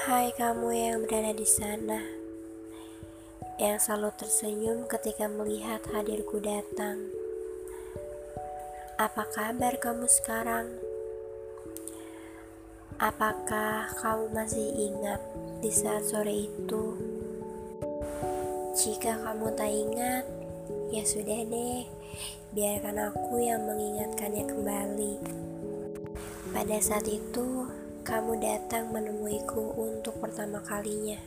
Hai kamu yang berada di sana Yang selalu tersenyum ketika melihat hadirku datang Apa kabar kamu sekarang? Apakah kamu masih ingat di saat sore itu? Jika kamu tak ingat, ya sudah deh Biarkan aku yang mengingatkannya kembali Pada saat itu, kamu datang menemuiku untuk pertama kalinya.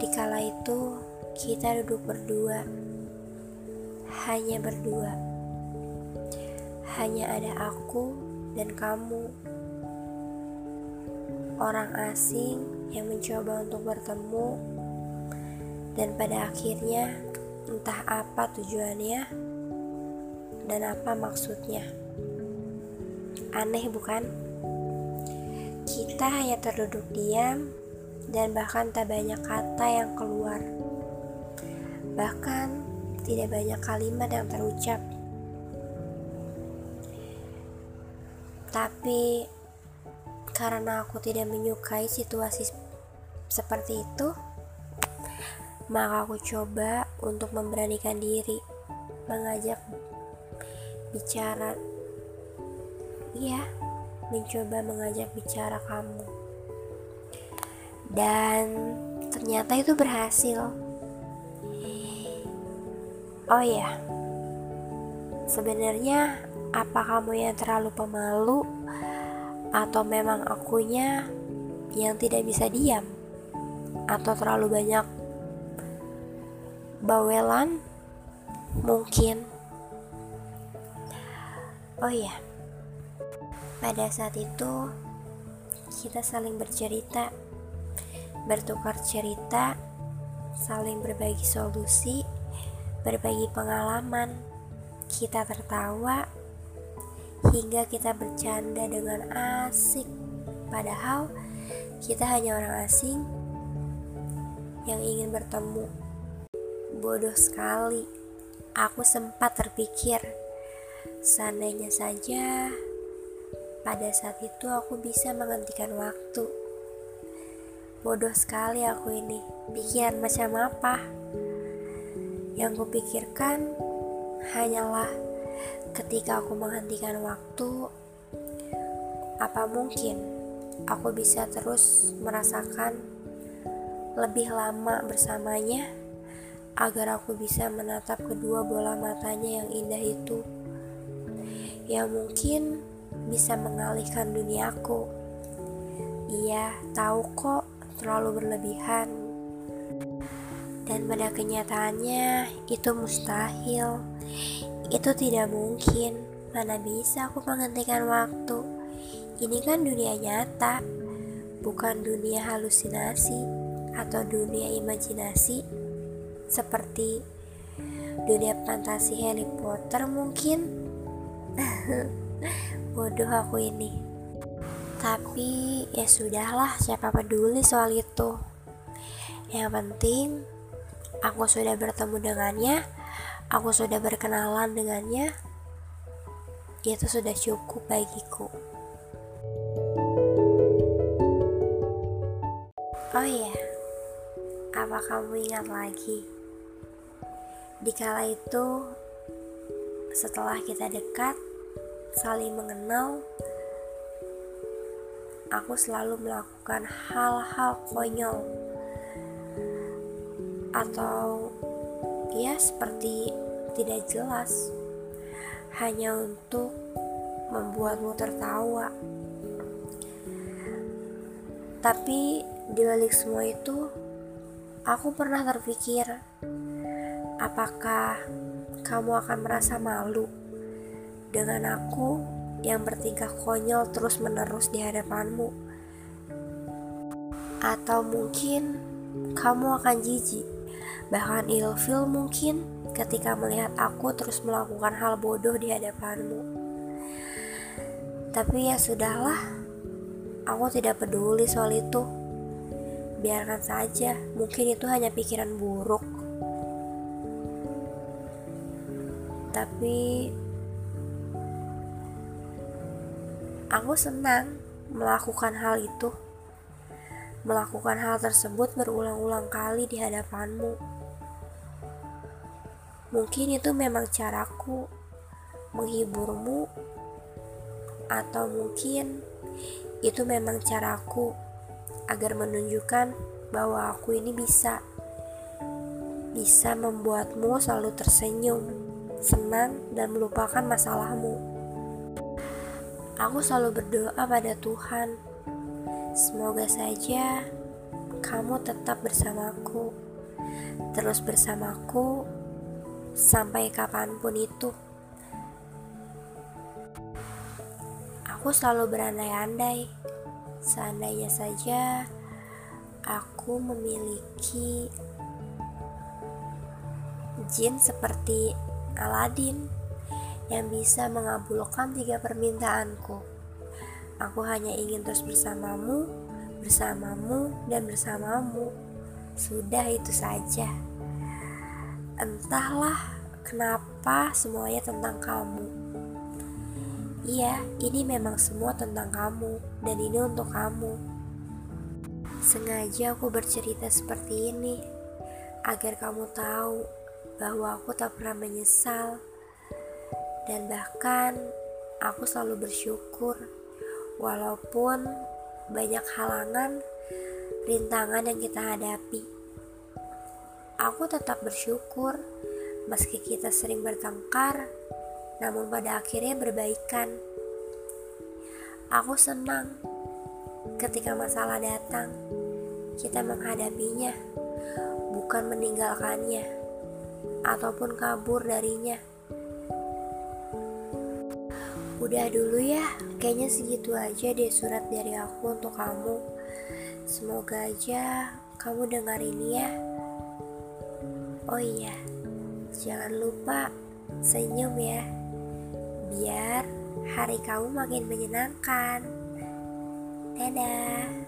Di kala itu, kita duduk berdua, hanya berdua. Hanya ada aku dan kamu, orang asing yang mencoba untuk bertemu, dan pada akhirnya entah apa tujuannya dan apa maksudnya. Aneh, bukan? Kita hanya terduduk diam dan bahkan tak banyak kata yang keluar. Bahkan tidak banyak kalimat yang terucap. Tapi karena aku tidak menyukai situasi seperti itu, maka aku coba untuk memberanikan diri mengajak bicara. Iya, mencoba mengajak bicara kamu. Dan ternyata itu berhasil. Oh ya, sebenarnya apa kamu yang terlalu pemalu atau memang akunya yang tidak bisa diam atau terlalu banyak bawelan mungkin oh ya pada saat itu, kita saling bercerita, bertukar cerita, saling berbagi solusi, berbagi pengalaman. Kita tertawa hingga kita bercanda dengan asik, padahal kita hanya orang asing yang ingin bertemu. Bodoh sekali, aku sempat terpikir, seandainya saja pada saat itu aku bisa menghentikan waktu. Bodoh sekali aku ini. Pikiran macam apa? Yang kupikirkan hanyalah ketika aku menghentikan waktu, apa mungkin aku bisa terus merasakan lebih lama bersamanya agar aku bisa menatap kedua bola matanya yang indah itu. Ya mungkin bisa mengalihkan duniaku. Ia tahu kok terlalu berlebihan. Dan pada kenyataannya itu mustahil. Itu tidak mungkin. Mana bisa aku menghentikan waktu? Ini kan dunia nyata, bukan dunia halusinasi atau dunia imajinasi seperti dunia fantasi Harry Potter mungkin. Bodoh aku ini. Tapi ya sudahlah, siapa peduli soal itu. Yang penting aku sudah bertemu dengannya, aku sudah berkenalan dengannya. Itu sudah cukup bagiku. Oh iya, apa kamu ingat lagi? Dikala itu, setelah kita dekat, saling mengenal, aku selalu melakukan hal-hal konyol atau ya seperti tidak jelas hanya untuk membuatmu tertawa. Tapi di balik semua itu, aku pernah terpikir, apakah kamu akan merasa malu? Dengan aku yang bertingkah konyol terus-menerus di hadapanmu. Atau mungkin kamu akan jijik, bahkan ilfil mungkin ketika melihat aku terus melakukan hal bodoh di hadapanmu. Tapi ya sudahlah, aku tidak peduli soal itu. Biarkan saja, mungkin itu hanya pikiran buruk. Tapi Aku senang melakukan hal itu. melakukan hal tersebut berulang-ulang kali di hadapanmu. Mungkin itu memang caraku menghiburmu, atau mungkin itu memang caraku agar menunjukkan bahwa aku ini bisa bisa membuatmu selalu tersenyum, senang, dan melupakan masalahmu. Aku selalu berdoa pada Tuhan, semoga saja kamu tetap bersamaku, terus bersamaku sampai kapan pun itu. Aku selalu berandai-andai, seandainya saja aku memiliki jin seperti Aladin yang bisa mengabulkan tiga permintaanku. Aku hanya ingin terus bersamamu, bersamamu, dan bersamamu. Sudah itu saja. Entahlah kenapa semuanya tentang kamu. Iya, ini memang semua tentang kamu, dan ini untuk kamu. Sengaja aku bercerita seperti ini agar kamu tahu bahwa aku tak pernah menyesal, dan bahkan aku selalu bersyukur, walaupun banyak halangan, rintangan yang kita hadapi. Aku tetap bersyukur, meski kita sering bertengkar, namun pada akhirnya berbaikan. Aku senang ketika masalah datang, kita menghadapinya, bukan meninggalkannya ataupun kabur darinya. Udah dulu ya, kayaknya segitu aja deh surat dari aku untuk kamu. Semoga aja kamu dengar ini ya. Oh iya, jangan lupa senyum ya, biar hari kamu makin menyenangkan. Dadah.